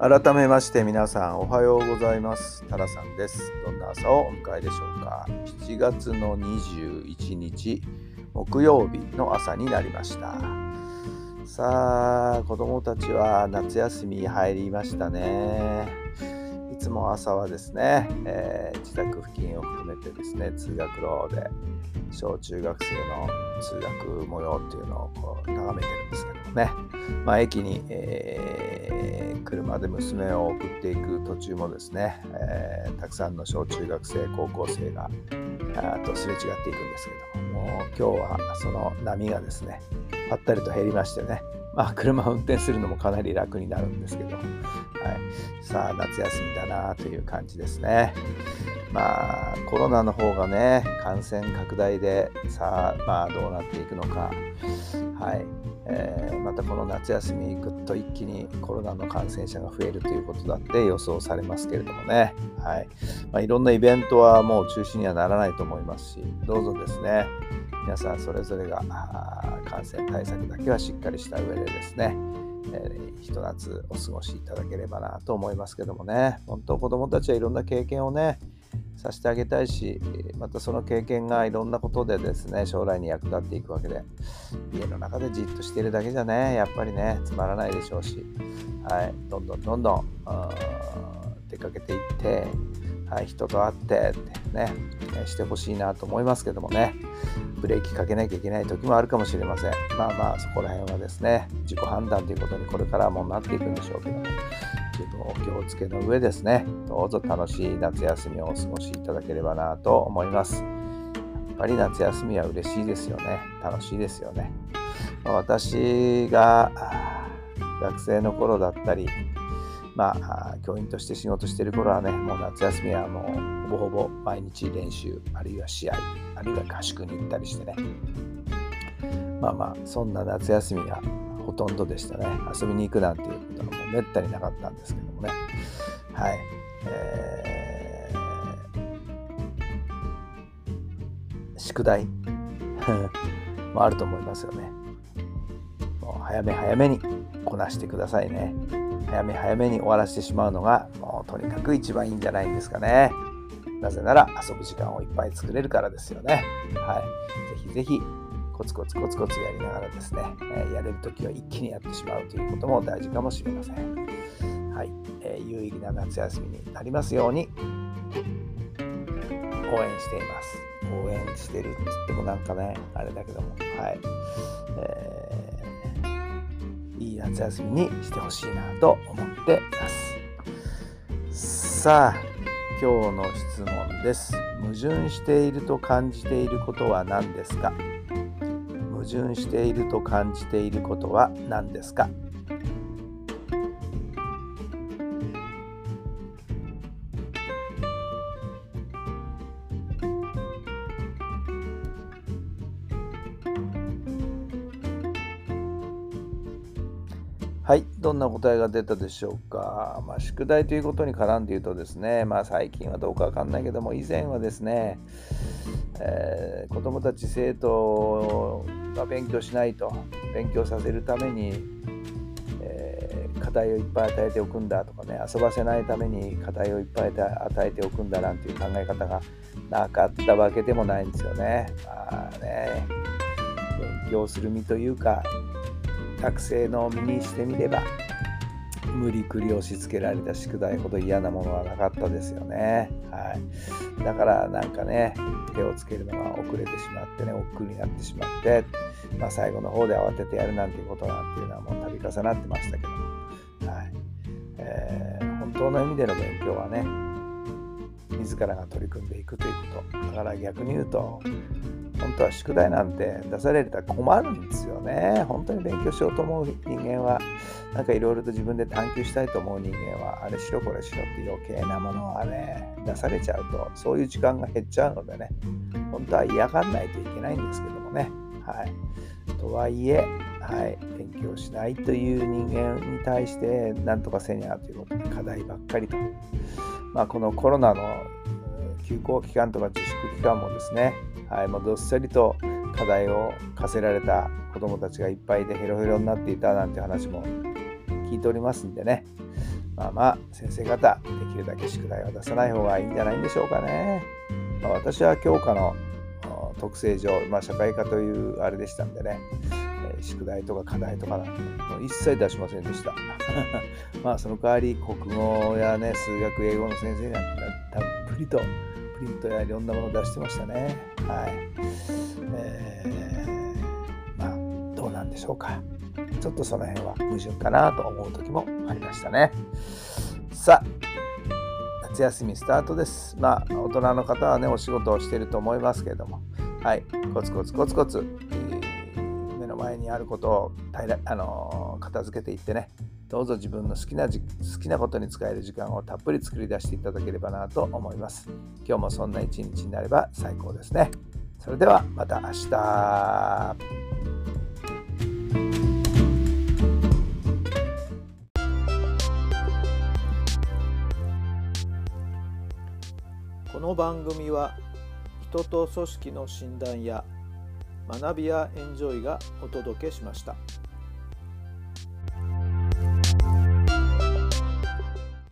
改めまして皆さんおはようございます。タラさんです。どんな朝をお迎えでしょうか。7月の21日木曜日の朝になりました。さあ子供たちは夏休み入りましたね。つも朝はですね、えー、自宅付近を含めてですね通学路で小中学生の通学模様っていうのをこう眺めてるんですけどもね、まあ、駅に、えー、車で娘を送っていく途中もですね、えー、たくさんの小中学生高校生がとすれ違っていくんですけどももう今日はその波がですねぱったりと減りましてねまあ、車を運転するのもかなり楽になるんですけど、はい、さあ夏休みだなという感じですね。まあコロナの方がね感染拡大でさあまあどうなっていくのか、はい。えー、またこの夏休みぐっと一気にコロナの感染者が増えるということだって予想されますけれどもね、はい。まあ、いろんなイベントはもう中止にはならないと思いますしどうぞですね。皆さんそれぞれが感染対策だけはしっかりした上でですね、えー、ひと夏お過ごしいただければなと思いますけどもね。本当子どもたちはいろんな経験をねさせてあげたいしまたその経験がいろんなことでですね将来に役立っていくわけで家の中でじっとしているだけじゃねやっぱりねつまらないでしょうし、はい、どんどんどんどん出かけていってはい、人と会ってってね、してほしいなと思いますけどもね、ブレーキかけなきゃいけない時もあるかもしれません。まあまあ、そこら辺はですね、自己判断ということにこれからもなっていくんでしょうけども、自分を気をつけの上ですね、どうぞ楽しい夏休みをお過ごしいただければなと思います。やっぱり夏休みは嬉しいですよね。楽しいですよね。ま私が学生の頃だったり、まあ、教員として仕事してる頃はね、もう夏休みはもうほぼほぼ毎日練習、あるいは試合、あるいは合宿に行ったりしてね。まあまあ、そんな夏休みがほとんどでしたね。遊びに行くなんていうことはもうめったになかったんですけどもね。はい。えー、宿題 もあると思いますよね。もう早め早めにこなしてくださいね。早め早めに終わらせてしまうのがもうとにかく一番いいんじゃないんですかね。なぜなら遊ぶ時間をいっぱい作れるからですよね。はい。ぜひぜひコツコツコツコツやりながらですね、えー、やれるときは一気にやってしまうということも大事かもしれません。はい。えー、有意義な夏休みになりますように応援しています。応援してるって言ってもなんかね、あれだけども、はい。えーいい夏休みにしてほしいなと思っていますさあ今日の質問です矛盾していると感じていることは何ですか？盾していると感じていることは何ですか？はい、どんな答えが出たでしょうか？まあ、宿題ということに絡んで言うとですね、まあ、最近はどうかわかんないけども、以前はですね、えー、子どもたち、生徒が勉強しないと、勉強させるために、えー、課題をいっぱい与えておくんだとかね、遊ばせないために課題をいっぱい与えておくんだなんていう考え方がなかったわけでもないんですよね。まあね、勉強する身というか、学生の身にしてみれば無理くり押し付けられた宿題ほど嫌なものはなかったですよね。はい、だからなんかね手をつけるのが遅れてしまってね億劫になってしまって、まあ、最後の方で慌ててやるなんていうことなんていうのはもう度重なってましたけど。も、はい。えー、本当の意味での勉強はね自らが取り組んでいくということ。だから逆に言うと本当は宿題なんて出されたら困るんですよね。本当に勉強しようと思う人間は、なんかいろいろと自分で探求したいと思う人間は、あれしろこれしろって余計なものはね、出されちゃうと、そういう時間が減っちゃうのでね、本当は嫌がらないといけないんですけどもね。はい。とはいえ、はい、勉強しないという人間に対して、なんとかせにゃということで課題ばっかりと。まあ、このコロナの休校期間とか自粛期間もですね、はい、もうどっさりと課題を課せられた子どもたちがいっぱいでヘロヘロになっていたなんて話も聞いておりますんでね、まあまあ先生方できるだけ宿題は出さない方がいいんじゃないんでしょうかね。まあ、私は教科の特性上、まあ、社会科というあれでしたんでね、え宿題とか課題とかなんてもう一切出しませんでした。まあその代わり国語やね数学英語の先生にはたっぷりとプリントやいろんなもの出してましたね。はい。えー、まあ、どうなんでしょうか。ちょっとその辺は矛盾かなと思う時もありましたね。さあ、夏休みスタートです。まあ、大人の方はね、お仕事をしていると思いますけれども、はい、コツコツコツコツ、えー、目の前にあることを平らあの片付けていってね、どうぞ自分の好きな好きなことに使える時間をたっぷり作り出していただければなと思います。今日もそんな一日になれば最高ですね。それではまた明日。この番組は人と組織の診断や学びやエンジョイがお届けしました。